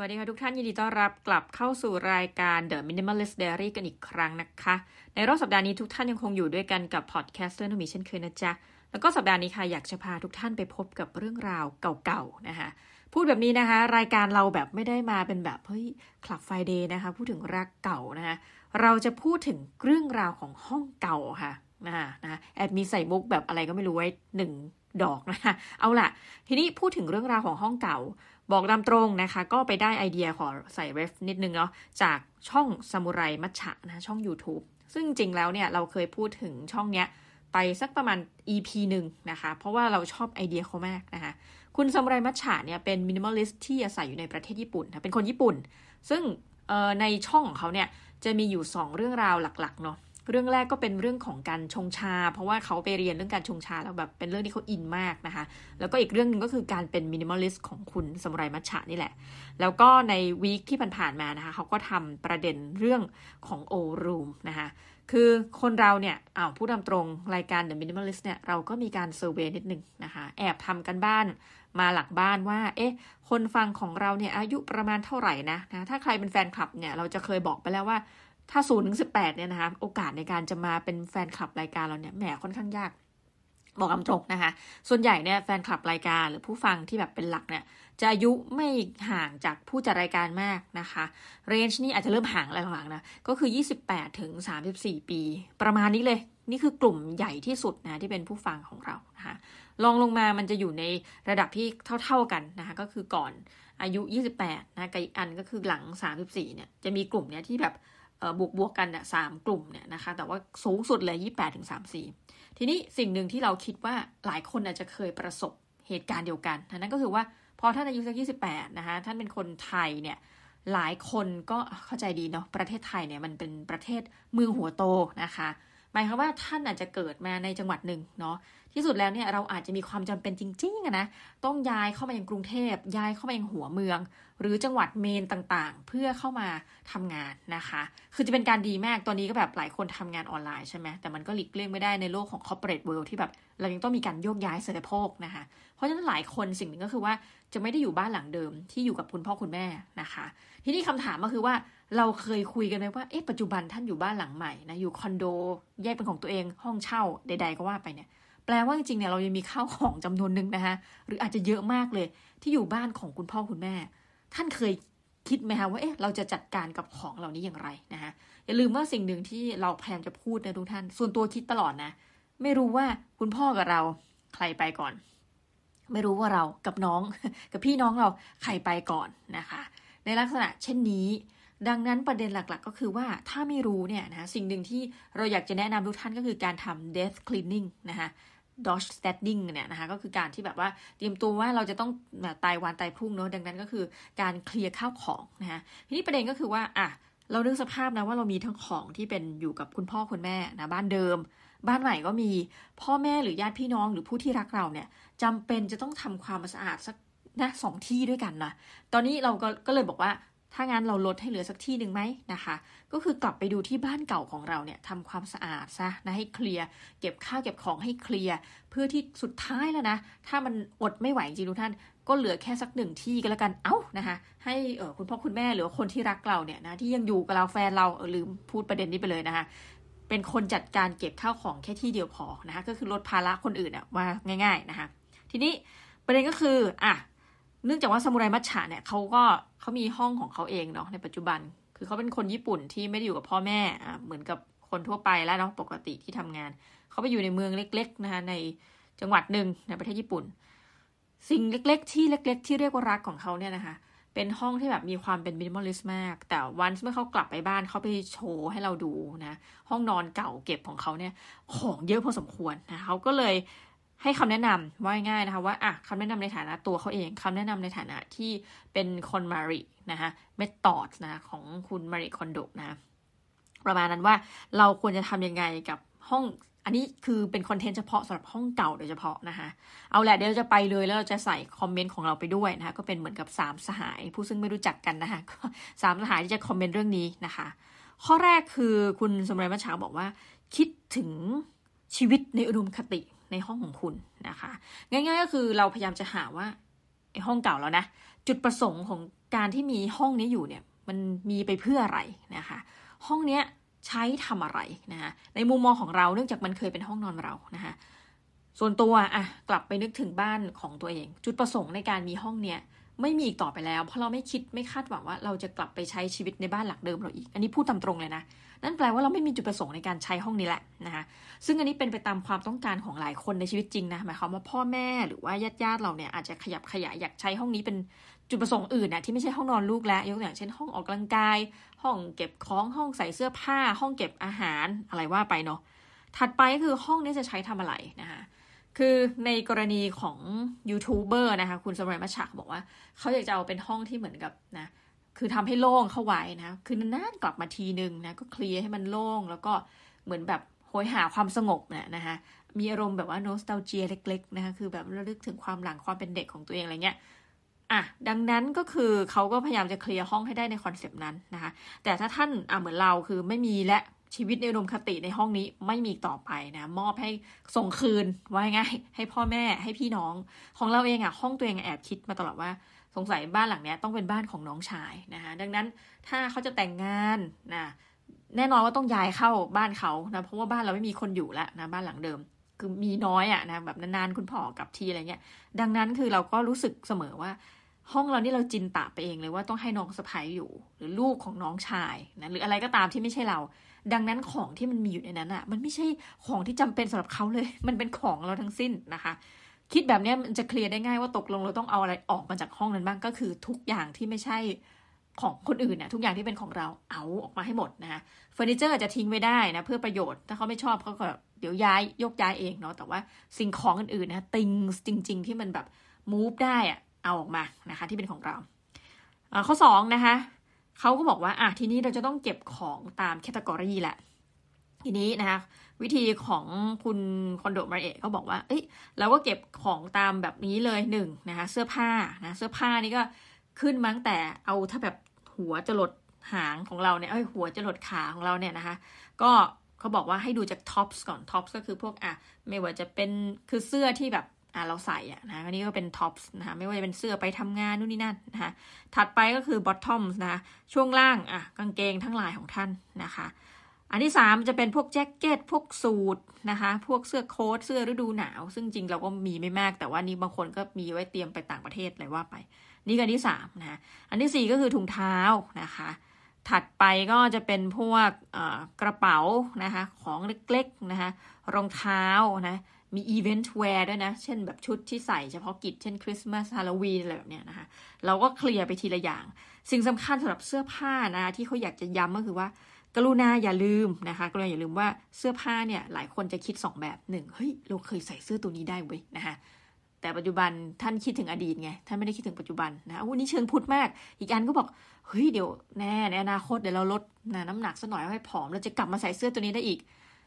สวัสดีค่ะทุกท่านยินดีต้อนรับกลับเข้าสู่รายการ The Minimalist Diary กันอีกครั้งนะคะ ในรอบสัปดาห์นี้ทุกท่านยังคงอยู่ด้วยกันกับ podcaster นมีเช่นเคยนะจ๊ะ แล้วก็สัปดาห์นี้ค่ะอยากจะพาทุกท่านไปพบกับเรื่องราวเก่าๆนะคะพูดแบบนี้นะคะ รายการเราแบบไม่ได้มาเป็นแบบเฮ้ย Club Friday นะคะพูดถึงรักเก่านะคะเราจะพูดถึงเรื่องราวของห้องเก่าค่ะนะคะนะแอดมีใส่มุกแบบอะไรก็ไม่รู้ไว้หนึ่งดอกนะคะเอาล่ะ ทีนี้พูดถึงเรื่องราวของห้องเก่า บอกตามตรงนะคะ ก็ไปได้ไอเดียขอใส่ ref นิดนึงเนาะจากช่องซามูไรมัชชะนะช่อง YouTube ซึ่งจริงแล้วเนี่ยเราเคยพูดถึงช่องเนี้ยไปสักประมาณ EP หนึ่งนะคะ เพราะว่าเราชอบไอเดียเขามากนะคะ คุณซามูไรมัชชะเนี่ยเป็น minimalist ที่อาศัยอยู่ในประเทศญี่ปุ่นนะเป็นคนญี่ปุ่น ซึ่งในช่องของเขาเนี่ยจะมีอยู่ 2 เรื่องราวหลักๆเนาะ เรื่องแรกก็เป็นเรื่องของการชงชา เพราะว่าเขาไปเรียนเรื่องการชงชาแล้วแบบเป็นเรื่องที่เขาอินมากนะคะ แล้วก็อีกเรื่องหนึ่งก็คือการเป็น minimalist ของคุณซามูไรมัทฉะนี่แหละ แล้วก็ใน week ที่ผ่านๆมานะคะเขาก็ทำประเด็นเรื่องของ old room นะคะคือคนเราเนี่ยอ้าวพูดตามตรงรายการ The Minimalist เนี่ยเราก็มีการ survey นิดนึงนะคะ แอบทำการบ้านมาหลังบ้านว่า เอ๊ะ คนฟังของเราเนี่ยอายุประมาณเท่าไหร่นะนะ ถ้าใครเป็นแฟนคลับเนี่ย เราจะเคยบอกไปแล้วว่า ถ้าศูนย์ถึงสิบแปดเนี่ยนะคะ โอกาสในการจะมาเป็นแฟนคลับรายการเราเนี่ยแหมค่อนข้างยาก บอกคำตรงนะคะ ส่วนใหญ่เนี่ยแฟนคลับรายการหรือผู้ฟังที่แบบเป็นหลักเนี่ย จะอายุไม่ห่างจากผู้จัดรายการมากนะคะ เรนจ์นี่อาจจะเริ่มห่างอะไรหลังๆนะ ก็คือ 28 ถึง 34 ปี ประมาณนี้เลย นี่คือกลุ่มใหญ่ที่สุดนะที่เป็นผู้ฟังของเรานะคะลองลงมามันจะอยู่ในระดับที่เท่า ๆกันนะคะ ก็คือก่อนอายุ 28 นะกับอีกอันก็คือหลัง 34 เนี่ย จะมีกลุ่มเนี้ยที่แบบ บวกบวกกันเนี่ยสามกลุ่มเนี่ยนะคะ แต่ว่าสูงสุดเลยยี่แปดถึงสามสี่ทีนี้สิ่งหนึ่งที่เราคิดว่าหลายคนอาจจะเคยประสบเหตุการณ์เดียวกันนั่นก็คือว่าพอท่านอายุสักยี่สิบแปดนะคะท่านเป็นคนไทยเนี่ยหลายคนก็เข้าใจดีเนาะประเทศไทยเนี่ยมันเป็นประเทศเมืองหัวโตนะคะหมายความว่าท่านอาจจะเกิดมาในจังหวัดหนึ่งเนาะ ที่สุดแล้วเนี่ยเราอาจจะมีความจำเป็นจริงๆนะต้องย้ายเข้ามายังกรุงเทพย้ายเข้ามายังหัวเมือง หรือจังหวัดเมนต่างๆ เพื่อเข้ามาทำงานนะคะ คือจะเป็นการดีมากตอนนี้ก็แบบหลายคนทำงานออนไลน์ใช่ไหมแต่มันก็หลีกเลี่ยงไม่ได้ในโลกของ corporate world ที่แบบเรายังต้องมีการโยกย้ายเสด็จโภคนะคะ เพราะฉะนั้นหลายคนสิ่งหนึ่งก็คือว่าจะไม่ได้อยู่บ้านหลังเดิมที่อยู่กับคุณพ่อคุณแม่นะคะ ทีนี้คำถามก็คือว่าเราเคยคุยกันไหมว่าเอ๊ะปัจจุบันท่านอยู่บ้านหลังใหม่นะอยู่คอนโดแยกเป็นของตัวเองห้องเช่าใด ๆ ก็ว่าไปเนี่ย แปลว่าจริงๆเนี่ยเรายังมีข้าวของจำนวนหนึ่งนะคะหรืออาจจะเยอะมากเลย ที่อยู่บ้านของคุณพ่อคุณแม่ ท่านเคยคิดไหมคะว่าเอ๊ะเราจะจัดการกับของเหล่านี้อย่างไรนะคะอย่าลืมว่าสิ่งหนึ่งที่เราพยายามจะพูดนะทุกท่าน ส่วนตัวคิดตลอดนะ ไม่รู้ว่าคุณพ่อกับเราใครไปก่อน ไม่รู้ว่าเรากับน้องกับพี่น้องเราใครไปก่อนนะคะ ในลักษณะเช่นนี้ ดังนั้นประเด็นหลักๆ ก็คือว่าถ้าไม่รู้เนี่ยนะสิ่งหนึ่งที่เราอยากจะแนะนำทุกท่านก็คือการทำ death cleaning นะคะ döstädning เนี่ยนะคะก็คือการที่แบบว่าเตรียมตัวว่าเราจะต้องตายวันตายพรุ่งเนาะดังนั้นก็คือการเคลียร์ข้าวของนะคะทีนี้ประเด็นก็คือว่าอะเราเลือกสภาพนะว่าเรามีทั้งของที่เป็นอยู่กับคุณพ่อคุณแม่นะบ้านเดิม บ้านใหม่ก็มีพ่อแม่หรือญาติพี่น้องหรือผู้ที่รักเราเนี่ยจำเป็นจะต้องทำความสะอาดสักนะสองที่ด้วยกันนะตอนนี้เราก็ก็เลยบอกว่า ถ้างั้นเราลดให้เหลือสักที่หนึ่งไหมนะคะ ก็คือกลับไปดูที่บ้านเก่าของเราเนี่ยทำความสะอาดซะนะให้เคลียร์เก็บข้าวเก็บของให้เคลียร์เพื่อที่สุดท้ายแล้วนะ ถ้ามันอดไม่ไหวจริงทุกท่าน ก็เหลือแค่สักหนึ่งที่ก็แล้วกันเอ้านะคะ ให้เออคุณพ่อคุณแม่หรือคนที่รักเราเนี่ยนะที่ยังอยู่กับเราแฟนเราเออลืมพูดประเด็นนี้ไปเลยนะคะเป็นคนจัดการเก็บข้าวของแค่ที่เดียวพอนะคะก็คือลดภาระคนอื่นอะว่าง่าย ๆนะคะ ทีนี้ประเด็นก็คืออะ เนื่องจากว่าซามูไรมัชฉะเนี่ยเขาก็เขามีห้องของเขาเองเนาะในปัจจุบัน คือเขาเป็นคนญี่ปุ่นที่ไม่ได้อยู่กับพ่อแม่อ่าเหมือนกับคนทั่วไปแล้วเนาะปกติที่ทำงาน เขาไปอยู่ในเมืองเล็ก ๆ นะคะในจังหวัดหนึ่งในประเทศญี่ปุ่น สิ่งเล็ก ๆ ที่เล็ก ๆ ที่เรียกว่ารักของเขาเนี่ยนะคะเป็นห้องที่แบบมีความเป็นมินิมอลิสต์มาก แต่วันเมื่อเขากลับไปบ้านเขาไปโชว์ให้เราดูนะ ห้องนอนเก่าเก็บของเขาเนี่ย ของเยอะพอสมควรนะเขาก็เลย ให้คำแนะนำว่าง่ายนะคะว่าอะคำแนะนำในฐานะตัวเขาเองคำแนะนำในฐานะที่เป็นคนมารินะคะเมธอดนะของคุณมาริคอนโดนะประมาณนั้นว่าเราควรจะทำยังไงกับห้อง อันนี้คือเป็นคอนเทนต์เฉพาะสำหรับห้องเก่าโดยเฉพาะนะคะเอาแหละเดี๋ยวจะไปเลยแล้วเราจะใส่คอมเมนต์ของเราไปด้วยนะคะก็เป็นเหมือนกับสามสหาย ผู้ซึ่งไม่รู้จักกันนะคะสามสหายที่จะคอมเมนต์เรื่องนี้นะคะ ข้อแรกคือคุณสมัยมัชชาบอกว่า คิดถึงชีวิตในอุดมคติ ในห้องของคุณนะคะ ง่าย ๆ ก็คือเราพยายามจะหาว่าไอ้ห้องเก่าแล้วนะ จุดประสงค์ของการที่มีห้องนี้อยู่เนี่ย มันมีไปเพื่ออะไรนะคะ ห้องเนี้ยใช้ทำอะไรนะคะในมุมมองของเราเนื่องจากมันเคยเป็นห้องนอนเรานะคะส่วนตัวอะกลับไปนึกถึงบ้านของตัวเอง จุดประสงค์ในการมีห้องเนี้ยไม่มีอีกต่อไปแล้ว เพราะเราไม่คิดไม่คาดหวังว่าเราจะกลับไปใช้ชีวิตในบ้านหลักเดิมเราอีก อันนี้พูดตามตรงเลยนะ นั่นแปลว่าเราไม่มีจุดประสงค์ในการใช้ห้องนี้แหละนะคะซึ่งอันนี้เป็นไปตามความต้องการของหลายคนในชีวิตจริงนะหมายความว่าพ่อแม่หรือว่าญาติญาติเราเนี่ยอาจจะขยับขยายอยากใช้ห้องนี้เป็นจุดประสงค์อื่นนะที่ไม่ใช่ห้องนอนลูกแล้วยกตัวอย่างเช่น ห้องออกกำลังกาย ห้องเก็บของห้องใส่เสื้อผ้า ห้องเก็บอาหารอะไรว่าไปเนาะถัดไปก็คือห้องนี้จะใช้ทำอะไรนะคะคือในกรณีของยูทูบเบอร์นะคะคุณสมัยมาฉักบอกว่า เขาอยากจะเอาเป็นห้องที่เหมือนกับนะ คือทำให้โล่งเข้าไว้นะ คือนานๆกลับมาทีนึงนะ ก็เคลียร์ให้มันโล่ง แล้วก็เหมือนแบบโหยหาความสงบเนี่ยนะคะ มีอารมณ์แบบว่าโนสตาเจียเล็ก ๆ นะคะ คือแบบระลึกถึงความหลังความเป็นเด็กของตัวเองอะไรเงี้ย อะ ดังนั้นก็คือเขาก็พยายามจะเคลียร์ห้องให้ได้ในคอนเซปต์นั้นนะคะ แต่ถ้าท่านอะเหมือนเราคือไม่มีและชีวิตในอุดมคติในห้องนี้ไม่มีต่อไปนะ มอบให้ส่งคืนว่าง่ายให้พ่อแม่ให้พี่น้องของเราเองอะ ห้องตัวเองแอบคิดมาตลอดว่า สงสัยบ้านหลังนี้ต้องเป็นบ้านของน้องชายนะคะดังนั้นถ้าเขาจะแต่งงานนะแน่นอนว่าต้องย้ายเข้าบ้านเขานะเพราะว่าบ้านเราไม่มีคนอยู่แล้วนะบ้านหลังเดิม คือมีน้อยอะนะแบบนานๆคุณพ่อกับทีอะไรเงี้ย ดังนั้นคือเราก็รู้สึกเสมอว่า ห้องเรานี่เราจินตะไปเองเลยว่าต้องให้น้องสะพ้ายอยู่ หรือลูกของน้องชายนะหรืออะไรก็ตามที่ไม่ใช่เรา ดังนั้นของที่มันมีอยู่ในนั้นอะ่ะมันไม่ใช่ของที่จำเป็นสำหรับเขาเลย มันเป็นของเราทั้งสิ้นนะคะ คิดแบบนี้มันจะเคลียร์ได้ง่ายว่าตกลงเราต้องเอาอะไรออกมาจากห้องนั้นบ้างก็คือทุกอย่างที่ไม่ใช่ของคนอื่นเนี่ยทุกอย่างที่เป็นของเราเอาออกมาให้หมดนะคะเฟอร์นิเจอร์จะทิ้งไว้ได้นะเพื่อประโยชน์ถ้าเขาไม่ชอบเขาก็เดี๋ยวย้ายยกย้ายเองเนาะแต่ว่าสิ่งของอื่นๆนะติงจริง ๆ ที่มันแบบมูฟได้อะเอาออกมานะคะที่เป็นของเราข้อ2นะคะเขาก็บอกว่าอะทีนี้เราจะต้องเก็บของตามแคตตากรีแหละทีนี้นะคะ วิธีของคุณคอนโดมาริเอะก็บอกว่า เอ้ยเราก็เก็บของตามแบบนี้เลยหนึ่งนะคะ เสื้อผ้านะเสื้อผ้านี่ก็ขึ้นตั้งแต่เอาถ้าแบบหัวจะหลดหางของเราเนี่ยเอ้ยหัวจะหลดขาของเราเนี่ยนะคะ ก็เขาบอกว่าให้ดูจาก tops ก่อน tops ก็คือพวกอะไม่ว่าจะเป็นคือเสื้อที่แบบอะเราใส่อะนะอันนี้ก็เป็น tops นะคะไม่ว่าจะเป็นเสื้อไปทำงานนู่นนี่นั่นนะคะถัดไปก็คือ bottoms นะช่วงล่างอะกางเกงทั้งหลายของท่านนะคะ อันที่สามจะเป็นพวกแจ็คเก็ตพวกสูทนะคะ พวกเสื้อโค้ทเสื้อฤดูหนาว ซึ่งจริงเราก็มีไม่มาก แต่ว่านี่บางคนก็มีไว้เตรียมไปต่างประเทศเลยว่าไป นี่อันที่สามนะอันที่สี่ก็คือถุงเท้านะคะ ถัดไปก็จะเป็นพวกกระเป๋านะคะ ของเล็กๆนะคะ รองเท้านะมี event wear ด้วยนะ เช่นแบบชุดที่ใส่เฉพาะกิจ เช่นคริสต์มาสฮาโลวีนอะไรแบบเนี้ยนะคะ เราก็เคลียร์ไปทีละอย่าง สิ่งสำคัญสำหรับเสื้อผ้านะที่เขาอยากจะย้ำก็คือว่า กรุณาอย่าลืมนะคะ กรุณาอย่าลืมว่าเสื้อผ้าเนี่ยหลายคนจะคิด 2 แบบหนึ่งเฮ้ยเราเคยใส่เสื้อตัวนี้ได้เว้ยนะคะแต่ปัจจุบันท่านคิดถึงอดีตไงท่านไม่ได้คิดถึงปัจจุบันนะวันนี้เชิงพุทธมาก อีกอันก็บอกเฮ้ยเดี๋ยวแน่ในอนาคตเดี๋ยวเราลดนะน้ำหนักสักหน่อยให้ผอมเราจะกลับมาใส่เสื้อตัวนี้ได้อีก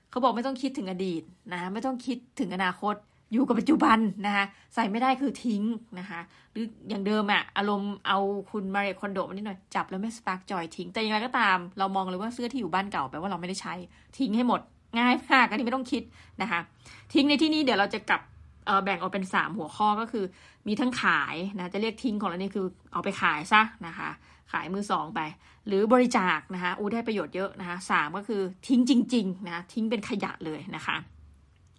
เขาบอกไม่ต้องคิดถึงอดีตนะไม่ต้องคิดถึงอนาคต อยู่กับปัจจุบันนะคะใส่ไม่ได้คือทิ้งนะคะหรืออย่างเดิมอะอารมณ์เอาคุณมาริเอะคอนโดมานิดหน่อย จับแล้วไม่ spark joy ทิ้ง แต่อย่างไรก็ตาม เรามองเลยว่าเสื้อที่อยู่บ้านเก่าแปลว่าเราไม่ได้ใช้ทิ้งให้หมด ง่ายมากอันนี้ไม่ต้องคิดนะคะ ทิ้งในที่นี้เดี๋ยวเราจะกลับแบ่งออกเป็น 3 หัวข้อก็คือมีทั้งขายนะจะเรียกทิ้งของเรานี่คือเอาไปขายซะนะคะขายมือสองไป หรือบริจาคนะคะอู้ได้ประโยชน์เยอะนะคะสามก็คือทิ้งจริงๆนะทิ้งเป็นขยะเลยนะคะ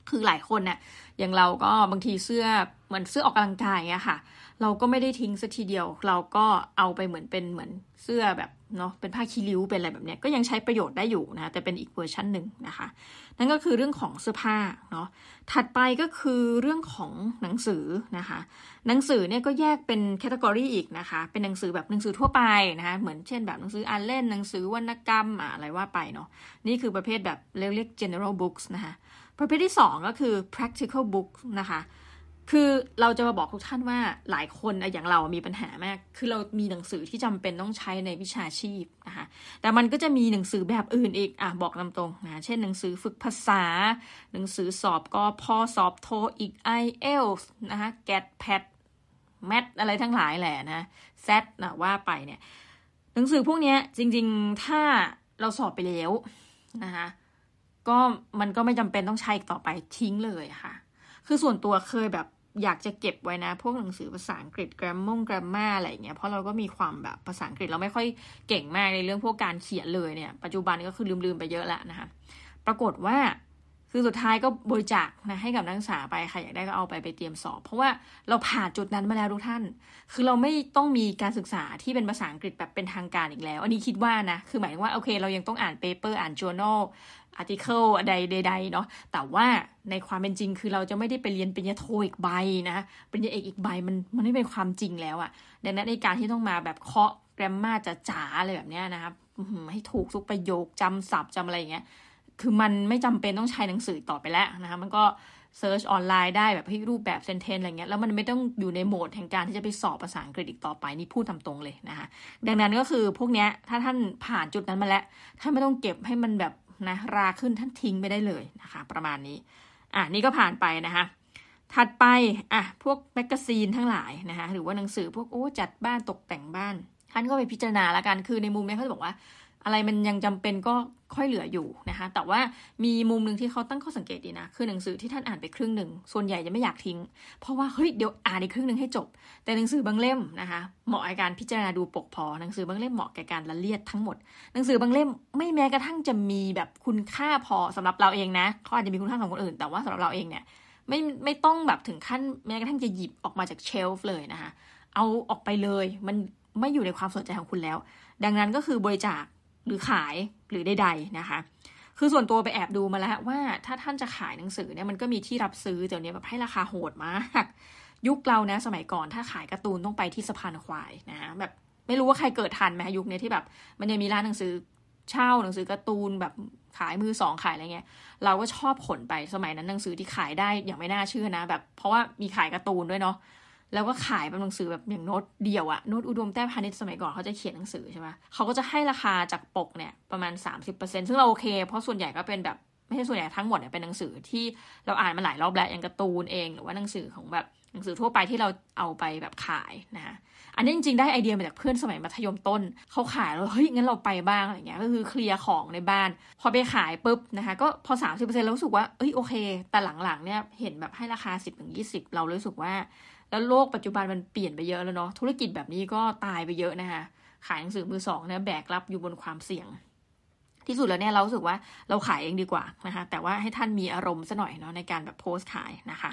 คือหลายคนเนี่ยอย่างเราก็บางทีเสื้อเหมือนเสื้อออกกำลังกายอะค่ะ เราก็ไม่ได้ทิ้งสักทีเดียว เราก็เอาไปเหมือนเป็นเหมือนเสื้อแบบเนาะเป็นผ้าขี้ริ้วเป็นอะไรแบบเนี้ยก็ยังใช้ประโยชน์ได้อยู่นะแต่เป็นอีกเวอร์ชันหนึ่งนะคะ นั่นก็คือเรื่องของเสื้อผ้าเนาะถัดไปก็คือเรื่องของหนังสือนะคะ หนังสือเนี่ยก็แยกเป็น category อีกนะคะ เป็นหนังสือแบบหนังสือทั่วไปนะคะเหมือนเช่นแบบหนังสืออ่านเล่นหนังสือวรรณกรรมอะไรว่าไปเนาะนี่คือประเภทแบบเรียก general books นะคะ ประเภทที่2ก็คือ practical book นะคะ คือเราจะมาบอกทุกท่านว่าหลายคนอย่างเรามีปัญหามาก คือเรามีหนังสือที่จำเป็นต้องใช้ในวิชาชีพนะคะ แต่มันก็จะมีหนังสือแบบอื่นอีก อะบอกตาตรงนะ เช่นหนังสือฝึกภาษา หนังสือสอบก็พอสอบโทอีก i อ l ลนะคะแกดแพดแมทอะไรทั้งหลายแหละนะแซดนะว่าไปเนี่ย หนังสือพวกนี้จริง ๆ ถ้าเราสอบไปแล้วนะคะ ก็มันก็ไม่จำเป็นต้องใช้ต่อไปทิ้งเลยค่ะ คือส่วนตัวเคยแบบอยากจะเก็บไว้นะ พวกหนังสือภาษาอังกฤษกราฟมงกราฟมาอะไรเงี้ยเพราะเราก็มีความแบบภาษาอังกฤษเราไม่ค่อยเก่งมากในเรื่องพวกการเขียนเลยเนี่ย ปัจจุบันก็คือลืมๆไปเยอะแล้วนะคะปรากฏว่าคือสุดท้ายก็บริจาคนะให้กับนักศึกษาไปใครอยากได้ก็เอาไปไปเตรียมสอบ เพราะว่าเราผ่านจุดนั้นมาแล้วทุกท่าน คือเราไม่ต้องมีการศึกษาที่เป็นภาษาอังกฤษแบบเป็นทางการอีกแล้ว อันนี้คิดว่านะ คือหมายถึงว่าโอเค เรายังต้องอ่าน paper อ่าน journal article ใดใดๆเนาะแต่ว่าในความเป็นจริงคือเราจะไม่ได้ไปเรียนปริญญาโทอีกใบนะปริญญาเอกอีกใบมันมันไม่เป็นความจริงแล้วอะดังนั้นในการที่ต้องมาแบบเคาะ grammar จะจ๋าอะไรแบบเนี้ยนะครับให้ถูกทุกประโยคจำศัพท์จำอะไรอย่างเงี้ยคือมันไม่จำเป็นต้องใช้หนังสือต่อไปแล้วนะคะมันก็search ออนไลน์ได้แบบให้รูปแบบ sentence อะไรเงี้ยแล้วมันไม่ต้องอยู่ในโหมดแห่งการที่จะไปสอบภาษาอังกฤษอีกต่อไปนี่พูดตามตรงเลยนะคะดังนั้นก็คือพวกเนี้ยถ้าท่านผ่านจุดนั้นมาแล้วท่านไม่ต้องเก็บให้มันแบบ นะราขึ้นท่านทิ้งไปได้เลยนะคะ ประมาณนี้ อะนี่ก็ผ่านไปนะคะถัดไปอะพวก magazine ทั้งหลายนะคะหรือว่าหนังสือพวกโอ้จัดบ้านตกแต่งบ้านท่านก็ไปพิจารณาละกันคือในมุมนี้เขาจะบอกว่า อะไรมันยังจำเป็นก็ ค่อยเหลืออยู่นะคะแต่ว่ามีมุมหนึ่งที่เขาตั้งข้อสังเกตดีนะ คือหนังสือที่ท่านอ่านไปครึ่งหนึ่งส่วนใหญ่จะไม่อยากทิ้ง เพราะว่าเฮ้ยเดี๋ยวอ่านอีกครึ่งหนึ่งให้จบ แต่หนังสือบางเล่มนะคะ เหมาะในการพิจารณาดูปกพอหนังสือบางเล่มเหมาะแก่การละเลียดทั้งหมด หนังสือบางเล่มไม่แม้กระทั่งจะมีแบบคุณค่าพอสำหรับเราเองนะเขาอาจจะมีคุณค่าของคนอื่น แต่ว่าสำหรับเราเองเนี่ยไม่ไม่ต้องแบบถึงขั้นแม้กระทั่งจะหยิบออกมาจากเชลฟ์เลยนะคะเอาออกไปเลยมันไม่อยู่ในความสนใจของคุณแล้ว ดังนั้นก็คือบริจาค หรือขายหรือใดๆนะคะ คือส่วนตัวไปแอบดูมาแล้วว่าถ้าท่านจะขายหนังสือเนี่ยมันก็มีที่รับซื้อเดี๋ยวนี้แบบให้ราคาโหดมากยุคเรานะสมัยก่อนถ้าขายการ์ตูนต้องไปที่สะพานควายนะแบบไม่รู้ว่าใครเกิดทันไหมยุคนี้ที่แบบ มันยังมีร้านหนังสือเช่าหนังสือการ์ตูนแบบขายมือสองขายอะไรเงี้ย เราก็ชอบขนไปสมัยนั้นหนังสือที่ขายได้อย่างไม่น่าเชื่อนะ แบบเพราะว่ามีขายการ์ตูนด้วยเนาะ แล้วก็ขายเป็นหนังสือแบบอย่างโน้ตเดียวอะโน้ตอุดมแต้พาณิชย์สมัยก่อนเขาจะเขียนหนังสือใช่ไหมเขาก็จะให้ราคาจากปกเนี่ยประมาณ 30%ซึ่งเราโอเค เพราะส่วนใหญ่ก็เป็นแบบไม่ใช่ส่วนใหญ่ทั้งหมดเนี่ยเป็นหนังสือที่เราอ่านมาหลายรอบแล้วอย่างการ์ตูนเองหรือว่าหนังสือของแบบหนังสือทั่วไปที่เราเอาไปแบบขายนะอันนี้จริงๆได้ไอเดียมาจากเพื่อนสมัยมัธยมต้นเขาขายแล้วเฮ้ยงั้นเราไปบ้างอะไรเงี้ยก็คือเคลียร์ของในบ้าน พอไปขายปุ๊บนะคะก็พอ 30%เปอร์เซ็นต์รู้สึกว่าเอ้ยโอเค แต่หลังๆเนี่ยเห็นแบบให้ราคา 10-20เรารู้สึกว่า แล้วโลกปัจจุบันมันเปลี่ยนไปเยอะแล้วเนาะธุรกิจแบบนี้ก็ตายไปเยอะนะคะขายหนังสือมือสองเนี่ยแบกรับอยู่บนความเสี่ยง ที่สุดแล้วเนี่ยเราสึกว่าเราขายเองดีกว่านะคะแต่ว่าให้ท่านมีอารมณ์ซะหน่อยเนาะในการแบบโพสต์ขายนะคะ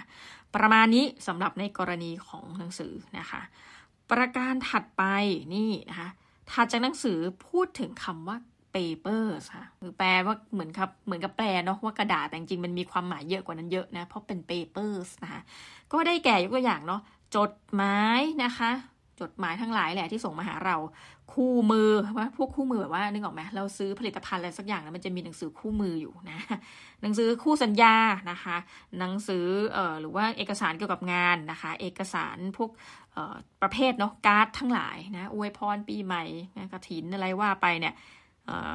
ประมาณนี้สำหรับในกรณีของหนังสือนะคะ ประการถัดไปนี่นะคะถัดจากหนังสือพูดถึงคำว่า papers ค่ะคือแปลว่าเหมือนครับเหมือนกับแปลเนาะว่ากระดาษแต่จริงมันมีความหมายเยอะกว่านั้นเยอะนะ เพราะเป็น papers นะคะก็ได้แก่ยกตัวอย่างเนาะจดหมายนะคะ จดหมายทั้งหลายแหละที่ส่งมาหาเราคู่มือว่าพวกคู่มือแบบว่านึกออกไหมเราซื้อผลิตภัณฑ์อะไรสักอย่างแล้วมันจะมีหนังสือคู่มืออยู่นะ หนังสือคู่สัญญานะคะ หนังสือเอ่อหรือว่าเอกสารเกี่ยวกับงานนะคะ เอกสารพวกเอ่อประเภทเนาะการ์ดทั้งหลายนะอวยพรปีใหม่กระถินอะไรว่าไปเนี่ย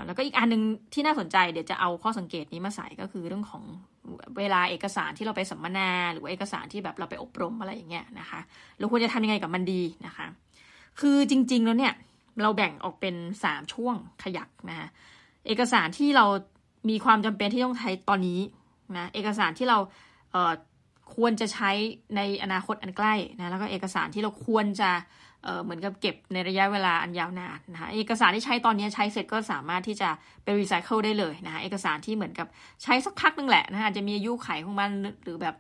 แล้วก็อีกอันนึงที่น่าสนใจเดี๋ยวจะเอาข้อสังเกตนี้มาใส่ก็คือเรื่องของเวลาเอกสารที่เราไปสัมมนา หรือว่าเอกสารที่แบบเราไปอบรมอะไรอย่างเงี้ยนะคะเราควรจะทำยังไงกับมันดีนะคะ คือจริง ๆ แล้วเนี่ยเราแบ่งออกเป็นสามช่วงขยักนะคะเอกสารที่เรามีความจำเป็นที่ต้องใช้ตอนนี้นะเอกสารที่เราเควรจะใช้ในอนาคตอันใกล้นะแล้วก็เอกสารที่เราควรจะ เหมือนกับเก็บในระยะเวลาอันยาวนานนะคะเอกสารที่ใช้ตอนนี้ใช้เสร็จก็สามารถที่จะไปรีไซเคิลได้เลยนะคะเอกสารที่เหมือนกับใช้สักพักนึงแหละนะคะจะมีอายุไขของมันหรือแบบ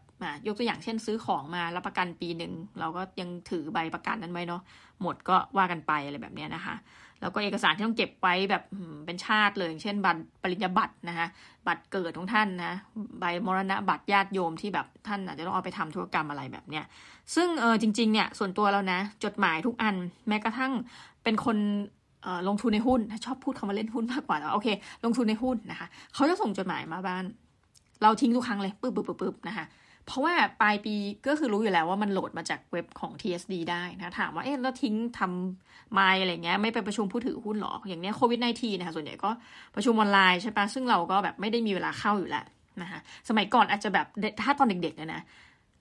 ยกตัวอย่างเช่นซื้อของมารับประกันปีหนึ่งเราก็ยังถือใบประกันนั้นไว้เนาะหมดก็ว่ากันไปอะไรแบบนี้นะคะ แล้วก็เอกสารที่ต้องเก็บไว้แบบเป็นชาติเลยเช่นบัตรปริญญาบัตรนะคะบัตรเกิดของท่านนะใบมรณะบัตรญาติโยมที่แบบท่านอาจจะต้องเอาไปทำธุรกรรมอะไรแบบเนี้ยซึ่งเออจริงๆเนี่ยส่วนตัวเรานะ จดหมายทุกอันแม้กระทั่งเป็นคนลงทุนในหุ้นชอบพูดคำว่าเล่นหุ้นมากกว่าแล้วโอเค ลงทุนในหุ้นนะคะเขาจะส่งจดหมายมาบ้าน เราทิ้งทุกครั้งเลยปึ๊บปึ๊บปึ๊บนะคะ เพราะว่าปลายปีก็คือรู้อยู่แล้วว่ามันโหลดมาจากเว็บของ TSD ได้นะ ถามว่าเอ๊ะแล้วทิ้งทำไมอะไรเงี้ยไม่ไปประชุมผู้ถือหุ้นหรอ อย่างเนี้ยโควิด -19 นะคะส่วนใหญ่ก็ประชุมออนไลน์ใช่ปะซึ่งเราก็แบบไม่ได้มีเวลาเข้าอยู่แล้วนะคะสมัยก่อนอาจจะแบบถ้าตอนเด็กๆเนี่ยนะ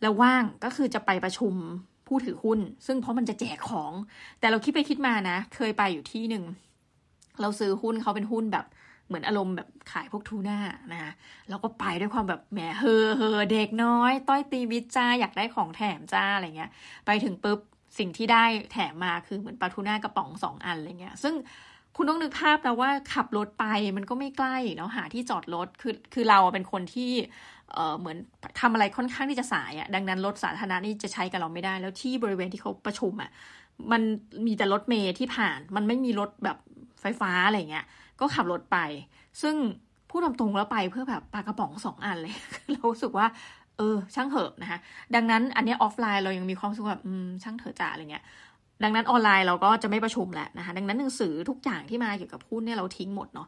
แล้วว่างก็คือจะไปประชุมผู้ถือหุ้น ซึ่งเพราะมันจะแจกของ แต่เราคิดไปคิดมานะ เคยไปอยู่ที่หนึ่งเราซื้อหุ้นเขาเป็นหุ้นแบบ เหมือนอารมณ์แบบขายพวกทูน่านะคะแล้วก็ไปด้วยความแบบแหมเฮอเฮอเด็กน้อย ต้อยตีวิจจ้าอยากได้ของแถมจ้าอะไรเงี้ย ไปถึงปุ๊บสิ่งที่ได้แถมมาคือเหมือนปลาทูน่ากระป๋องสองอันอะไรเงี้ย ซึ่งคุณต้องนึกภาพนะว่าขับรถไปมันก็ไม่ใกล้เนาะหาที่จอดรถคือคือเราเป็นคนที่เออเหมือนทำอะไรค่อนข้างที่จะสายอะ่ะดังนั้นรถสาธารณะนี่จะใช้กับเราไม่ได้ แล้วที่บริเวณที่เขาประชุมอะค่ะมันมีแต่รถเมล์ที่ผ่าน มันไม่มีรถแบบไฟฟ้าอะไรเงี้ย ก็ขับรถไป ซึ่งพูดตรงๆแล้วไปเพื่อแบบปลากระป๋องสองอันเลย เรารู้สึกว่า เออ ช่างเถอะนะคะ ดังนั้นอันนี้ออฟไลน์เรายังมีความสุขแบบอืมช่างเถอะจ่าอะไรเงี้ย ดังนั้นออนไลน์เราก็จะไม่ประชุมแหละนะคะ ดังนั้นหนังสือทุกอย่างที่มาเกี่ยวกับหุ้นเนี่ยเราทิ้งหมดเนาะ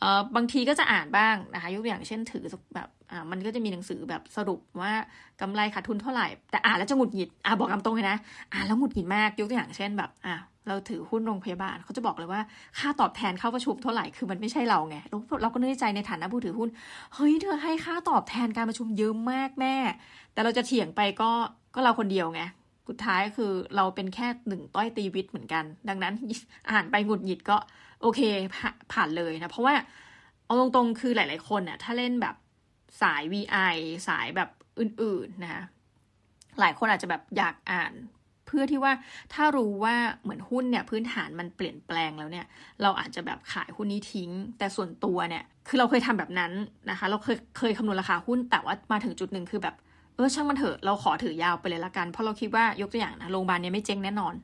เอ่อบางทีก็จะอ่านบ้างนะคะยกตัวอย่างเช่นถือแบบอ่ามันก็จะมีหนังสือแบบสรุปว่ากำไรขาดทุนเท่าไหร่ แต่อ่านแล้วจะหงุดหงิดอ่าบอกคำตรงเลยนะอ่านแล้วหงุดหงิดมากยกตัวอย่างเช่นแบบอ่า เราถือหุ้นโรงพยาบาลเขาจะบอกเลยว่าค่าตอบแทนเข้าประชุมเท่าไหร่คือมันไม่ใช่เราไงเราก็นึกใจในฐานะผู้ถือหุ้นเฮ้ยเธอให้ค่าตอบแทนการประชุมเยอะมากแม่ แต่เราจะเถียงไปก็ก็เราคนเดียวไงสุดท้ายคือเราเป็นแค่หนึ่งต้อยตีวิทย์เหมือนกัน ดังนั้นอ่านไปหงุดหงิดก็โอเคผ่านเลยนะเพราะว่าเอาตรงๆคือหลาย ๆ คนเนี่ยถ้าเล่นแบบสาย VI สายแบบอื่นๆนะคะหลายคนอาจจะแบบอยากอ่าน เพื่อที่ว่าถ้ารู้ว่าเหมือนหุ้นเนี่ยพื้นฐานมันเปลี่ยนแปลงแล้วเนี่ย เราอาจจะแบบขายหุ้นนี้ทิ้ง แต่ส่วนตัวเนี่ยคือเราเคยทำแบบนั้นนะคะ เราเคยเคยคำนวณราคาหุ้นแต่ว่ามาถึงจุดหนึ่งคือแบบเออช่างมันเถอะเราขอถือยาวไปเลยละกัน เพราะเราคิดว่ายกตัวอย่างนะโรงพยาบาลเนี่ยไม่เจ๊งแน่นอน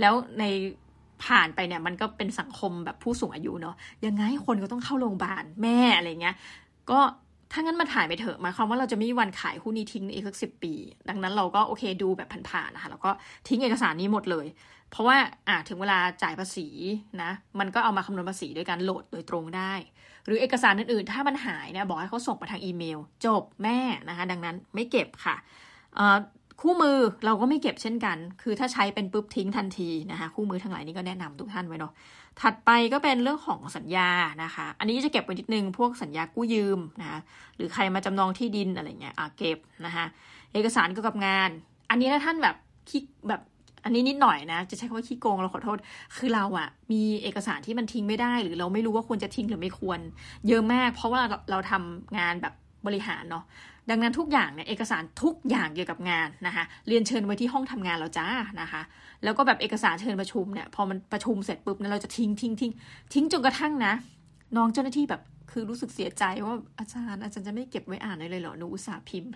แล้วในผ่านไปเนี่ยมันก็เป็นสังคมแบบผู้สูงอายุเนาะยังไงคนก็ต้องเข้าโรงพยาบาลแม่อะไรเงี้ยก็ ถ้างั้นมาถ่ายไปเถอะหมายความว่าเราจะไม่มีวันขายหุ้นนี้ทิ้งในอีกสักสิปี ดังนั้นเราก็โอเคดูแบบผ่านๆนะคะแล้วก็ทิ้งเอกสารนี้หมดเลย เพราะว่าอ่าถึงเวลาจ่ายภาษีนะ มันก็เอามาคำนวณภาษีด้วยการโหลดโดยตรงได้ หรือเอกสารอื่นๆ ถ้ามันหายเนี่ยบอกให้เขาส่งมาทางอีเมล จบแม่นะคะ ดังนั้นไม่เก็บค่ะคู่มือเราก็ไม่เก็บเช่นกัน คือถ้าใช้เป็นปุ๊บทิ้งทันทีนะคะ คู่มือทั้งหลายนี้ก็แนะนำทุกท่านไว้เนาะ ถัดไปก็เป็นเรื่องของสัญญานะคะ อันนี้จะเก็บไว้นิดนึง พวกสัญญากู้ยืมนะคะหรือใครมาจำนองที่ดินอะไรเงี้ยอ่าเก็บนะคะเอกสารเกี่ยวกับงาน อันนี้ถ้าท่านแบบคิดแบบอันนี้นิดหน่อยนะ จะใช้คำว่าขี้โกงเราขอโทษ คือเราอะมีเอกสารที่มันทิ้งไม่ได้ หรือเราไม่รู้ว่าควรจะทิ้งหรือไม่ควร เยอะมาก เพราะว่าเราเราทำงานแบบบริหารเนาะ ดังนั้นทุกอย่างเนี่ยเอกสารทุกอย่างเกี่ยวกับงานนะคะเรียนเชิญไว้ที่ห้องทำงานเราจ้านะคะ แล้วก็แบบเอกสารเชิญประชุมเนี่ยพอมันประชุมเสร็จปุ๊บเนี่ยเราจะทิ้งทิ้งทิ้งทิ้งจนกระทั่งนะน้องเจ้าหน้าที่แบบคือรู้สึกเสียใจว่าอาจารย์อาจารย์จะไม่เก็บไว้อ่านเลยเหรอหนูอุตส่าห์พิมพ์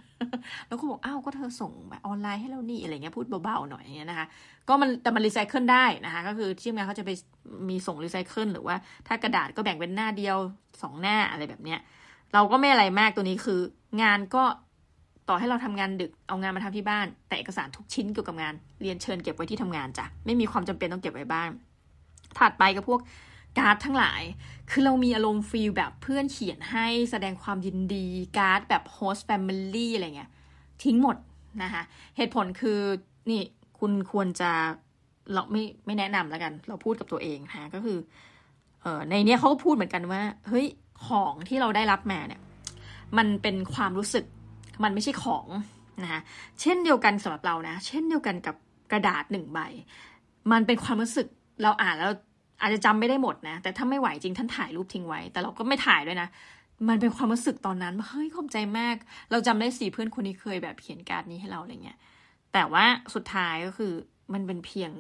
แล้วก็บอกอ้าวก็เธอส่งแบบออนไลน์ให้เรานี่อะไรเงี้ยพูดเบาๆหน่อยอย่างเงี้ยนะคะก็มันแต่มันรีไซเคิลได้นะคะ ก็คือที่งานเขาจะไปมีส่งรีไซเคิลหรือว่าถ้ากระดาษก็แบ่งเป็นหน้าเดียวสองหน้าอะไรแบบเนี้ย เราก็ไม่อะไรมากตัวนี้คือ งานก็ต่อให้เราทำงานดึกเอางานมาทำที่บ้าน แต่เอกสารทุกชิ้นเกี่ยวกับงาน เรียนเชิญเก็บไว้ที่ทำงานจ้ะไม่มีความจำเป็นต้องเก็บไว้บ้านถัดไปก็พวกการ์ดทั้งหลาย คือเรามีอารมณ์ feel แบบเพื่อนเขียนให้แสดงความยินดีการ์ดแบบ host family อะไรเงี้ย ทิ้งหมดนะคะเหตุผลคือนี่คุณควรจะเราไม่ไม่แนะนำแล้วกัน เราพูดกับตัวเองนะก็คือ เออในเนี้ยเขาก็พูดเหมือนกันว่า เฮ้ย ของที่เราได้รับมาเนี่ย มันเป็นความรู้สึก มันไม่ใช่ของนะคะเช่นเดียวกันสำหรับเรานะ เช่นเดียวกันกับกระดาษหนึ่งใบ มันเป็นความรู้สึกเราอ่านแล้วอาจจะจำไม่ได้หมดนะ แต่ถ้าไม่ไหวจริงท่านถ่ายรูปทิ้งไว้ แต่เราก็ไม่ถ่ายด้วยนะ มันเป็นความรู้สึกตอนนั้นเฮ้ยขอบใจมาก เราจำได้สี่เพื่อนคนนี้เคยแบบเขียนการ์ดนี้ให้เราอะไรเงี้ย แต่ว่าสุดท้ายก็คือมันเป็นเพียง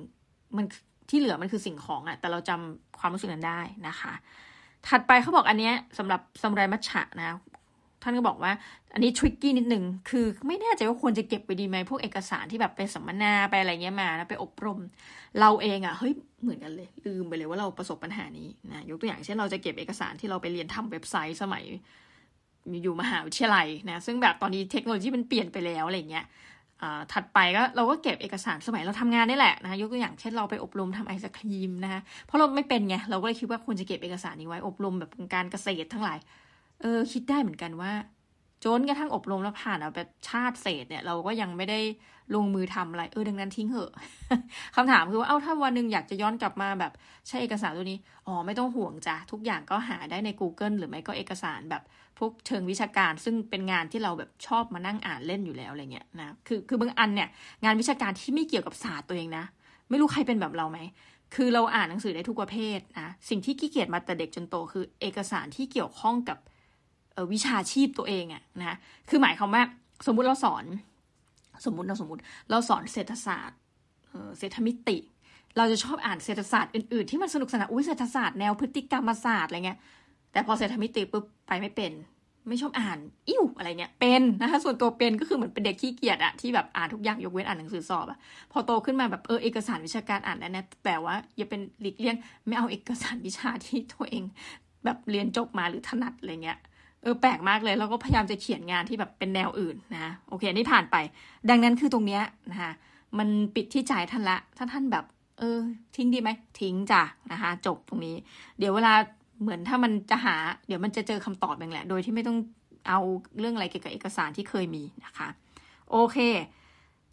มันที่เหลือมันคือสิ่งของอะแต่เราจำความรู้สึกนั้นได้นะคะ ถัดไปเขาบอกอันเนี้ยสำหรับสมุไรมัชฉะนะท่านก็บอกว่า อันนี้ทริกกี้นิดหนึ่งคือไม่แน่ใจว่าควรจะเก็บไปดีไหมพวกเอกสารที่แบบไปสัมมนาไปอะไรเงี้ยมานะไปอบรม เราเองอะ่ะเฮ้ยเหมือนกันเลย ลืมไปเลยว่าเราประสบปัญหานี้นะยกตัวอย่างเช่นเราจะเก็บเอกสารที่เราไปเรียนทำเว็บไซต์สมัยอยู่มหาวิทยาลัยนะซึ่งแบบตอนนี้เทคโนโลยีมันเปลี่ยนไปแล้วอะไรเงี้ย ถัดไปก็เราก็เก็บเอกสารสมัยเราทำงานนี่แหละนะยกตัวอย่างเช่นเราไปอบรมทำไอศครีมนะคะเพราะเราไม่เป็นไงเราก็เลยคิดว่าควรจะเก็บเอกสารนี้ไว้อบรมแบบการเกษตรทั้งหลายเออคิดได้เหมือนกันว่า จนกระทั่งอบรมแล้วผ่านเอาไปชาติเศษเนี่ย เราก็ยังไม่ได้ลงมือทำอะไร เออดังนั้นทิ้งเหอะคำถามคือว่าเอ้าถ้าวันหนึ่งอยากจะย้อนกลับมาแบบใช้เอกสารตัวนี้ อ๋อไม่ต้องห่วงจ้ะ ทุกอย่างก็หาได้ใน Google หรือไม่ก็เอกสารแบบพวกเชิงวิชาการ ซึ่งเป็นงานที่เราแบบชอบมานั่งอ่านเล่นอยู่แล้วอะไรเงี้ยนะคือคือบางอันเนี่ยงานวิชาการที่ไม่เกี่ยวกับศาสตร์ตัวเองนะ ไม่รู้ใครเป็นแบบเราไหมคือเราอ่านหนังสือได้ทุกประเภทนะสิ่งที่ขี้เกียจมาแต่เด็กจนโตคือ เอกสารที่เกี่ยวข้องกับ วิชาชีพตัวเองอะนะคือหมายความว่าสมมุติเราสอน สมมุติเราสมมติ เราสอนเศรษฐศาสตร์เศรษฐมิติ เราจะชอบอ่านเศรษฐศาสตร์อื่นๆที่มันสนุกสนานอุ้ยเศรษฐศาสตร์แนวพฤติกรรมศาสตร์อะไรเงี้ยแต่พอเศรษฐมิติปุ๊บไปไม่เป็น ไม่ชอบอ่านอิ่วอะไรเงี้ยเป็นนะคะส่วนตัวเป็นก็คือเหมือนเป็นเด็กขี้เกียจอะที่แบบอ่านทุกอย่างยกเว้นอ่านหนังสือสอบอะพอโตขึ้นมาแบบเออเอกสารวิชาการอ่านได้นะแต่ว่าอย่าเป็นหลีกเลี่ยงไม่เอาเอกสารวิชาที่ตัวเอง แบบเรียนจบมาหรือถนัดอะไรเงี้ย เออแปลกมากเลยแล้วก็พยายามจะเขียนงานที่แบบเป็นแนวอื่นนะโอเคนี่ผ่านไป ดังนั้นคือตรงเนี้ยนะคะมันปิดที่ใจท่านละ ถ้าท่านแบบ เออ ทิ้งดีไหมทิ้งจ้ะนะคะจบตรงนี้ เดี๋ยวเวลาเหมือนถ้ามันจะหา เดี๋ยวมันจะเจอคำตอบเองแหละ โดยที่ไม่ต้องเอาเรื่องอะไรเกี่ยวกับเอกสารที่เคยมีนะคะ โอเค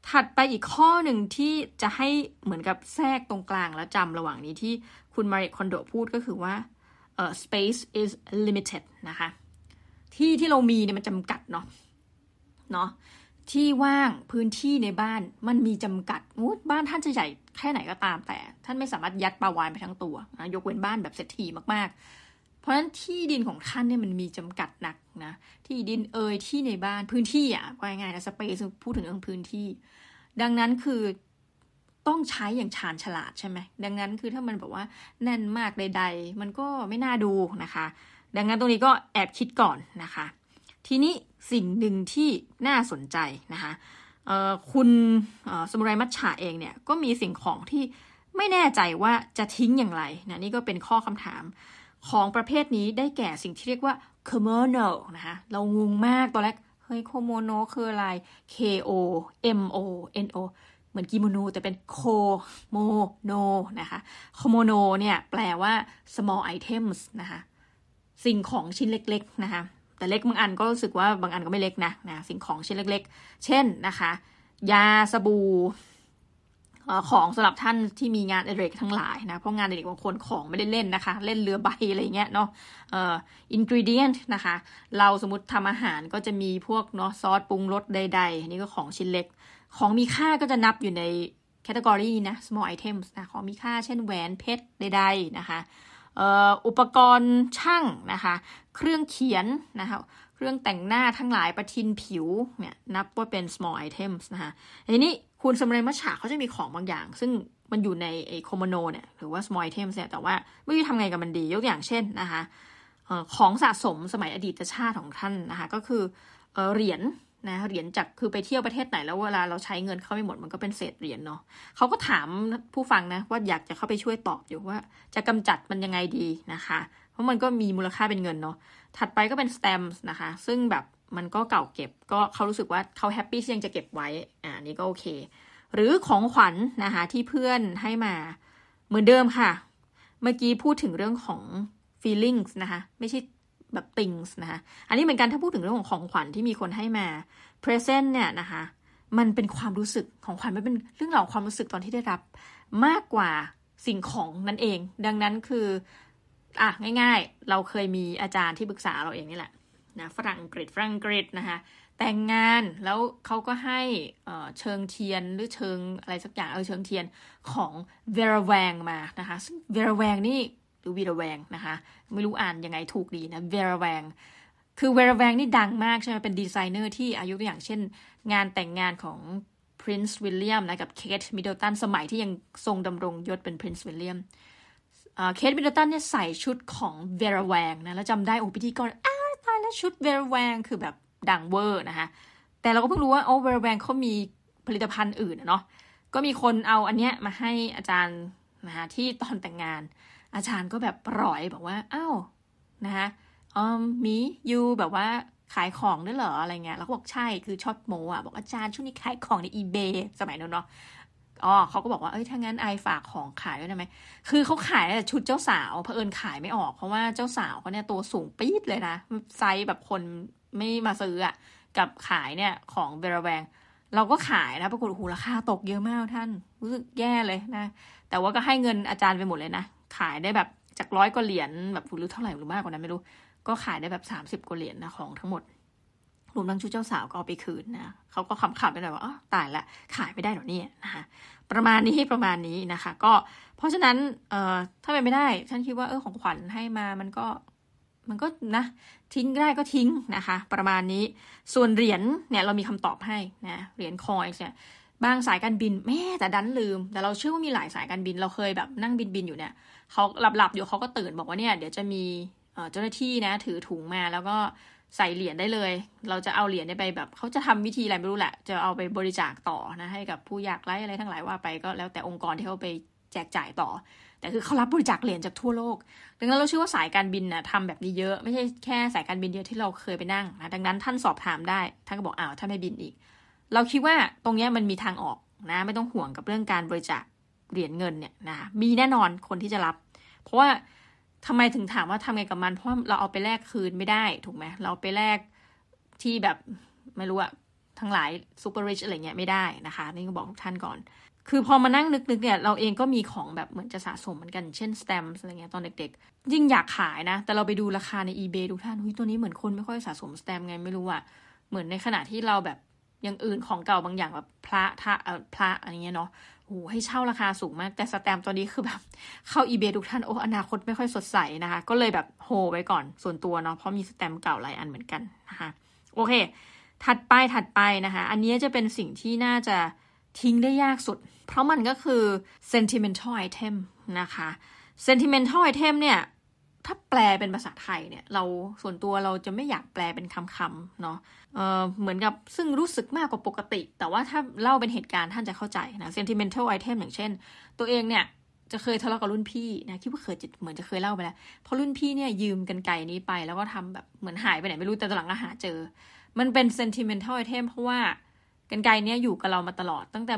ถัดไปอีกข้อหนึ่งที่จะให้เหมือนกับแทรกตรงกลางแล้วจำระหว่างนี้ที่คุณมาริคอนโดพูดก็คือว่าเอ่อ space is limited นะคะ ที่ที่เรามีเนี่ยมันจำกัดเนาะเนาะที่ว่างพื้นที่ในบ้านมันมีจำกัดบ้านท่านจะใหญ่แค่ไหนก็ตามแต่ ท่านไม่สามารถยัดปลาวานไปทั้งตัวนะยกเว้นบ้านแบบเศรษฐีมากๆ เพราะฉะนั้นที่ดินของท่านเนี่ยมันมีจำกัดหนักนะที่ดินเอ่ยที่ในบ้านพื้นที่อะว่าง่ายนะสเปซพูดถึงเรื่องพื้นที่ ดังนั้นคือต้องใช้อย่างชาญฉลาดใช่ไหมดังนั้นคือถ้ามันแบบว่าแน่นมากใด ๆ มันก็ไม่น่าดูนะคะ ดังนั้นตรงนี้ก็แอบคิดก่อนนะคะ ทีนี้สิ่งหนึ่งที่น่าสนใจนะคะคุณสมุไรมัชชาเองเนี่ยก็มีสิ่งของที่ไม่แน่ใจว่าจะทิ้งอย่างไรนะนี่ก็เป็นข้อคำถามของประเภทนี้ได้แก่สิ่งที่เรียกว่า kimono นะคะเรางงมากตอนแรกเฮ้ย kimono คืออะไร k o m o n o เหมือนกิโมโนแต่เป็น komono นะคะ komono เนี่ยแปลว่า small items นะคะ สิ่งของชิ้นเล็กๆนะคะแต่เล็กบางอันก็รู้สึกว่าบางอันก็ไม่เล็กนะนะสิ่งของชิ้นเล็ก ๆ เช่นนะคะ ยาสบู่ของสำหรับท่านที่มีงานเด็กทั้งหลายนะเพราะงานเด็กบางคนของไม่ได้เล่นนะคะ เล่นเรือใบอะไรเงี้ยเนาะเอ่อ ingredient นะคะ เราสมมติทำอาหารก็จะมีพวกเนาะซอสปรุงรสใดๆ อันนี้ก็ของชิ้นเล็ก ของมีค่าก็จะนับอยู่ในแคตตากรีนะ small items นะของมีค่าเช่นแหวนเพชรใดๆนะคะ อุปกรณ์ช่างนะคะ เครื่องเขียนนะคะเครื่องแต่งหน้าทั้งหลายประทินผิวเนี่ยนับว่าเป็น small items นะคะทีนี้คุณสมเรมัชฉาเขาจะมีของบางอย่าง ซึ่งมันอยู่ในไอโคโมโนเนี่ยหรือว่า small items เนี่ยแต่ว่าไม่รู้ทำไงกับมันดียกอย่างเช่นนะคะของสะสมสมัยอดีตชาติของท่านนะคะ ก็คือเหรียญ นะเหรียญจากคือไปเที่ยวประเทศไหนแล้วเวลาเราใช้เงินเข้าไม่หมดมันก็เป็นเศษเหรียญเนาะเขาก็ถามผู้ฟังนะว่าอยากจะเข้าไปช่วยตอบอยู่ว่า จะกำจัดมันยังไงดีนะคะ เพราะมันก็มีมูลค่าเป็นเงินเนาะถัดไปก็เป็นสแตมป์นะคะ ซึ่งแบบมันก็เก่าเก็บก็เขารู้สึกว่าเขาแฮปปี้ที่ยังจะเก็บไว้อ่านี่ก็โอเค หรือของขวัญนนะคะที่เพื่อนให้มาเหมือนเดิมค่ะ เมื่อกี้พูดถึงเรื่องของ feelings นะคะ ไม่ใช่ แบบ things นะคะอันนี้เหมือนกันถ้าพูดถึงเรื่องของของขวัญที่มีคนให้มา present เนี่ยนะคะ มันเป็นความรู้สึกของขวัญไม่เป็นเรื่องราวความรู้สึกตอนที่ได้รับ มากกว่าสิ่งของนั่นเอง ดังนั้นคืออะง่าย ๆ เราเคยมีอาจารย์ที่ปรึกษาเราเองนี่แหละนะฝรั่งกฤษฝรั่งอังกฤษนะคะแต่งงานแล้วเขาก็ให้เชิงเทียนหรือเชิงอะไรสักอย่างเออเชิงเทียนของ Vera Wang มานะคะซึ่ง Vera Wang นี่ หรือ Vera Wang นะคะ ไม่รู้อ่านยังไงถูกดีนะ Vera Wang คือ Vera Wang นี่ดังมากใช่ไหมเป็นดีไซเนอร์ที่อายุตัวอย่างเช่น งานแต่งงานของ Prince William นะกับ Kate Middleton สมัยที่ยังทรงดำรงยศเป็น Prince William Kate Middleton เนี่ยใส่ชุดของ Vera Wang นะแล้วจำได้โอ้พิธีกรอ้าตายแล้วชุด Vera Wang คือแบบดังเวอร์นะคะแต่เราก็เพิ่งรู้ว่าโอ้เวราแวงเขามีผลิตภัณฑ์อื่นเนาะก็มีคนเอาอันเนี้ยมาให้อาจารย์นะคะที่ตอนแต่งงาน อาจารย์ก็แบบปล่อยบอกว่าอ้าวนะคะอ๋อมียูแบบว่าขายของด้วยเหรออะไรเงี้ยแล้วก็บอกใช่คือชอบโมอะบอกอาจารย์ช่วงนี้ขายของในอีเบสมัยนั้นเนาะอ๋อเขาก็บอกว่าเอ้ยถ้างั้นไอฝากของขายด้วยได้ไหมคือเขาขายแต่ชุดเจ้าสาวเพอเอิญขายไม่ออก เพราะว่าเจ้าสาวเขาเนี่ยตัวสูงปี๊ดเลยนะไซส์แบบคนไม่มาซื้ออะกับขายเนี่ยของเบรแวงเราก็ขายนะปรากฏโอ้โหราคาตกเยอะมากท่านรู้สึกแย่เลยนะ แต่ว่าก็ให้เงินอาจารย์ไปหมดเลยนะ ขายได้แบบจากร้อยกว่าเหรียญแบบหรือเท่าไหร่หรือมากกว่านั้นไม่รู้ ก็ขายได้แบบ30กว่าเหรียญนะของทั้งหมดรวมทั้งชุดเจ้าสาวก็เอาไปคืนนะเขาก็ขำๆไปหน่อยว่าอ๋อตายละขายไม่ได้หรอเนี่ยนะคะประมาณนี้ประมาณนี้นะคะ ก็เพราะฉะนั้นเอ่อถ้าเป็นไม่ได้ ฉันคิดว่าเออของขวัญให้มามันก็มันก็นะทิ้งได้ก็ทิ้งนะคะ ประมาณนี้ส่วนเหรียญเนี่ยเรามีคำตอบให้นะเหรียญคอยเนี่ยบางสายการบินแม่แต่ดันลืม แต่เราเชื่อว่ามีหลายสายการบินเราเคยแบบนั่งบินบินอยู่เนี่ย เขาหลับๆอยู่เขาก็ตื่นบอกว่าเนี่ยเดี๋ยวจะมีเจ้าหน้าที่นะ ถือถุงมาแล้วก็ใส่เหรียญได้เลย เราจะเอาเหรียญไปแบบเขาจะทำวิธีอะไรไม่รู้แหละ จะเอาไปบริจาคต่อนะให้กับผู้ยากไร้อะไรทั้งหลายว่าไปก็แล้วแต่องค์กรที่เขาไปแจกจ่ายต่อ แต่คือเขารับบริจาคเหรียญจากทั่วโลก ดังนั้นเราเชื่อว่าสายการบินนะทำแบบนี้เยอะไม่ใช่แค่สายการบินเดียวที่เราเคยไปนั่งนะดังนั้นท่านสอบถามได้ท่านก็บอกอ้าวท่านไม่บินอีก เราคิดว่าตรงนี้มันมีทางออกนะ ไม่ต้องห่วงกับเรื่องการบริจาคเหรียญเงินเนี่ยนะมีแน่นอนคนที่จะรับ เพราะว่าทำไมถึงถามว่าทำไงกับมัน เพราะเราเอาไปแลกคืนไม่ได้ถูกไหมเราไปแลกที่แบบไม่รู้อะทั้งหลายsuper rich อะไรเงี้ยไม่ได้นะคะ นี่ก็บอกทุกท่านก่อน คือพอมานั่งนึกๆเนี่ยเราเองก็มีของแบบเหมือนจะสะสมเหมือนกันเช่นสแตมป์อะไรเงี้ยตอนเด็กๆ ยิ่งอยากขายนะ แต่เราไปดูราคาใน eBay ทุกท่านหุ้ยตัวนี้เหมือนคนไม่ค่อยสะสมสแตมป์ไงไม่รู้อะเหมือนในขณะที่เราแบบอย่างอื่นของเก่าบางอย่างแบบพระทะพระอะไรเงี้ยเนาะ โอ้ให้เช่าราคาสูงมาก แต่สแตมป์ตัวนี้คือแบบเข้า eBay ทุกท่านโอ้อนาคตไม่ค่อยสดใสนะคะ ก็เลยแบบโฮไว้ก่อนส่วนตัวเนาะเพราะมีสแตมป์เก่าหลายอันเหมือนกันนะคะโอเค ถัดไปถัดไปนะคะ อันนี้จะเป็นสิ่งที่น่าจะทิ้งได้ยากสุด เพราะมันก็คือ sentimental item นะคะ sentimental item เนี่ย ถ้าแปลเป็นภาษาไทยเนี่ย เราส่วนตัวเราจะไม่อยากแปลเป็นคำๆเนาะเเหมือนกับซึ่งรู้สึกมากกว่าปกติ แต่ว่าถ้าเล่าเป็นเหตุการณ์ท่านจะเข้าใจนะ sentimental item อย่างเช่น ตัวเองเนี่ยจะเคยทะเลาะกับรุ่นพี่นะคิดว่าเคยเหมือนจะเคยเล่าไปแล้วเพราะรุ่นพี่เนี่ยยืมกันไก่นี้ไป แล้วก็ทำแบบเหมือนหายไปไหนไม่รู้แต่ตอนหลังก็หาเจอ มันเป็น sentimental item เพราะว่ากันไกเนี้ยอยู่กับเรามาตลอดตั้งแต่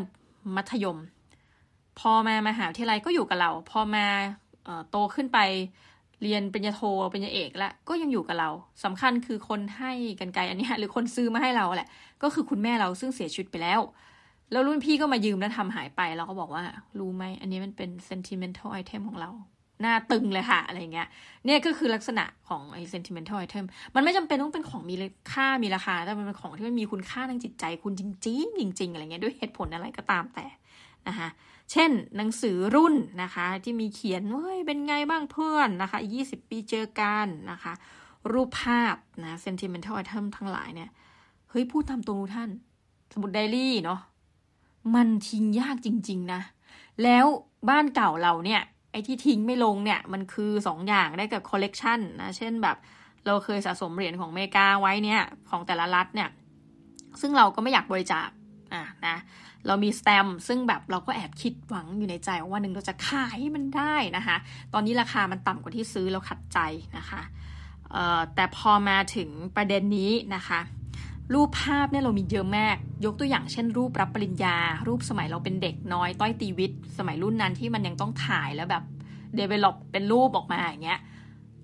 มัธยม พอมามาหาวิทยาลัยก็อยู่กับเรา พอมาโตขึ้นไป เรียนปริญญาโทปริญญาเอกแล้วก็ยังอยู่กับเราสำคัญคือคนให้กันไกลอันนี้หรือคนซื้อมาให้เราแหละ ก็คือคุณแม่เราซึ่งเสียชีวิตไปแล้ว แล้วรุ่นพี่ก็มายืมแล้วทำหายไปเราก็บอกว่ารู้ไหมอันนี้มันเป็น sentimental item ของเราหน้าตึงเลยค่ะ อะไรเงี้ย เนี่ยก็คือลักษณะของไอ้ sentimental item มันไม่จำเป็นต้องเป็นของมีค่ามีราคา แต่มันเป็นของที่มันมีคุณค่าทางจิตใจคุณจริงๆจริงๆอะไรเงี้ยด้วยเหตุผลอะไรก็ตามแต่ นะคะเช่นหนังสือรุ่นนะคะที่มีเขียนเฮ้ยเป็นไงบ้างเพื่อนนะคะ 20 ปีเจอกันนะคะ รูปภาพนะ sentimental item ทั้งหลายเนี่ย เฮ้ย พูดตามตรงท่าน สมุดไดอารี่เนาะมันทิ้งยากจริง ๆ นะ แล้วบ้านเก่าเราเนี่ย ไอ้ที่ทิ้งไม่ลงเนี่ย มันคือ2ออย่างได้กับคอลเลกชันนะ เช่นแบบเราเคยสะสมเหรียญของเมกาไว้เนี่ย ของแต่ละรัฐเนี่ย ซึ่งเราก็ไม่อยากบริจาค อะนะเรามีสแตมป์ซึ่งแบบเราก็แอบคิดหวังอยู่ในใจว่าหนึ่งเราจะขายมันได้นะคะ ตอนนี้ราคามันต่ำกว่าที่ซื้อเราขัดใจนะคะแต่พอมาถึงประเด็นนี้นะคะ รูปภาพเนี่ยเรามีเยอะมาก ยกตัวอย่างเช่น รูปรับปริญญา รูปสมัยเราเป็นเด็กน้อยต้อยตีวิทย์สมัยรุ่นนั้นที่มันยังต้องถ่ายแล้วแบบ develop เป็นรูปออกมาอย่างเงี้ย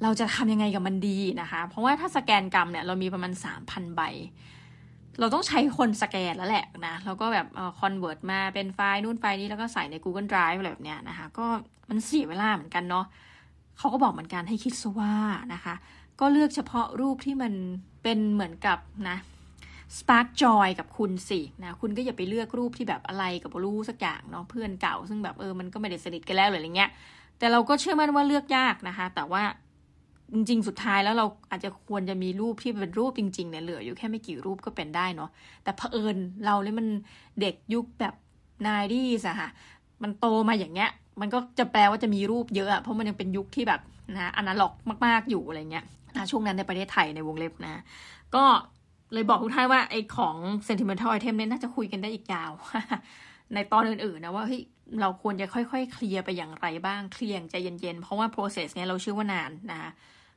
เราจะทำยังไงกับมันดีนะคะ เพราะว่าถ้าสแกนกรรมเนี่ยเรามีประมาณสามพันใบ เราต้องใช้คนสแกนแล้วแหละนะแล้วก็แบบ convert มาเป็นไฟล์นู่นไฟล์นี้แล้วก็ใส่ใน Google Drive อะไรแบบเนี้ยนะคะ ก็มันเสียเวลาเหมือนกันเนาะเขาก็บอกเหมือนกันให้คิดซะว่านะคะ ก็เลือกเฉพาะรูปที่มันเป็นเหมือนกับนะ Spark Joy กับคุณสินะคุณก็อย่าไปเลือกรูปที่แบบอะไรกับรู้สักอย่างเนาะเพื่อนเก่า ซึ่งแบบเออมันก็ไม่ได้สนิทกันแล้วหรืออะไรเงี้ยแต่เราก็เชื่อมั่นว่าเลือกยากนะคะ แต่ว่า จริงๆ สุดท้ายแล้วเราอาจจะควรจะมีรูปที่เป็นรูปจริงๆเนี่ยเหลืออยู่แค่ไม่กี่รูปก็เป็นได้เนาะแต่เผอิญเราเนี่ยมันเด็กยุคแบบนายดีสอะค่ะมันโตมาอย่างเงี้ย มันก็จะแปลว่าจะมีรูปเยอะอะเพราะมันยังเป็นยุคที่แบบนะอนาล็อกมาก ๆอยู่อะไรเงี้ยนะช่วงนั้นในประเทศไทยในวงเล็บนะ ก็เลยบอกทุกท่านว่าไอ้ของ sentimental item เนี่ยน่าจะคุยกันได้อีกยาว ในตอนอื่นๆนะว่าเฮ้ยเราควรจะค่อยๆ เคลียร์ไปอย่างไรบ้าง เคลียร์ใจเย็นๆ เพราะว่า process เนี่ยเราเชื่อว่านานนะคะ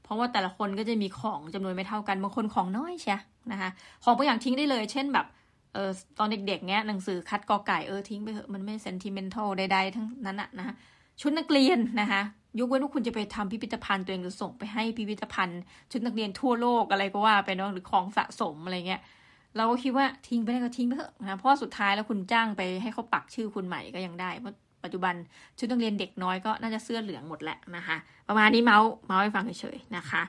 เพราะว่าแต่ละคนก็จะมีของจำนวนไม่เท่ากันบางคนของน้อยใช่นะคะของบางอย่างทิ้งได้เลย เช่นแบบเออตอนเด็กๆเนี้ยหนังสือคัดกอไก่เออทิ้งไปเถอะมันไม่ sentimental ใดๆทั้งนั้นอะนะชุดนักเรียนนะคะยกเว้นว่าคุณจะไปทำพิพิธภัณฑ์ตัวเองหรือส่งไปให้พิพิธภัณฑ์ ชุดนักเรียนทั่วโลกอะไรก็ว่าไปเนาะหรือของสะสมอะไรเงี้ยเราก็คิดว่าทิ้งไปได้ก็ทิ้งไปเถอะนะเพราะสุดท้ายแล้วคุณจ้างไปให้เขาปักชื่อคุณใหม่ก็ยังได้เพราะ ปัจจุบันชุดนักเรียนเด็กน้อยก็น่าจะเสื้อเหลืองหมดแหละนะคะ ประมาณนี้เมาส์เมาส์ให้ฟังเฉยๆนะคะ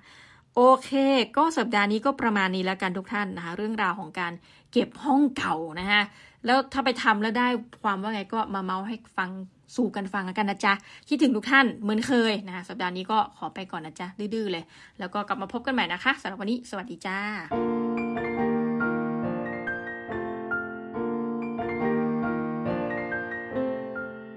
โอเค ก็สัปดาห์นี้ก็ประมาณนี้แล้วกันทุกท่านนะคะ เรื่องราวของการเก็บห้องเก่านะคะแล้วถ้าไปทำแล้วได้ความว่าไงก็มาเมาส์ให้ฟังสู่กันฟังกันนะจ๊ะ คิดถึงทุกท่านเหมือนเคยนะคะสัปดาห์นี้ก็ขอไปก่อนนะจ๊ะ ดื้อๆเลย แล้วก็กลับมาพบกันใหม่นะคะสำหรับวันนี้ สวัสดีจ้า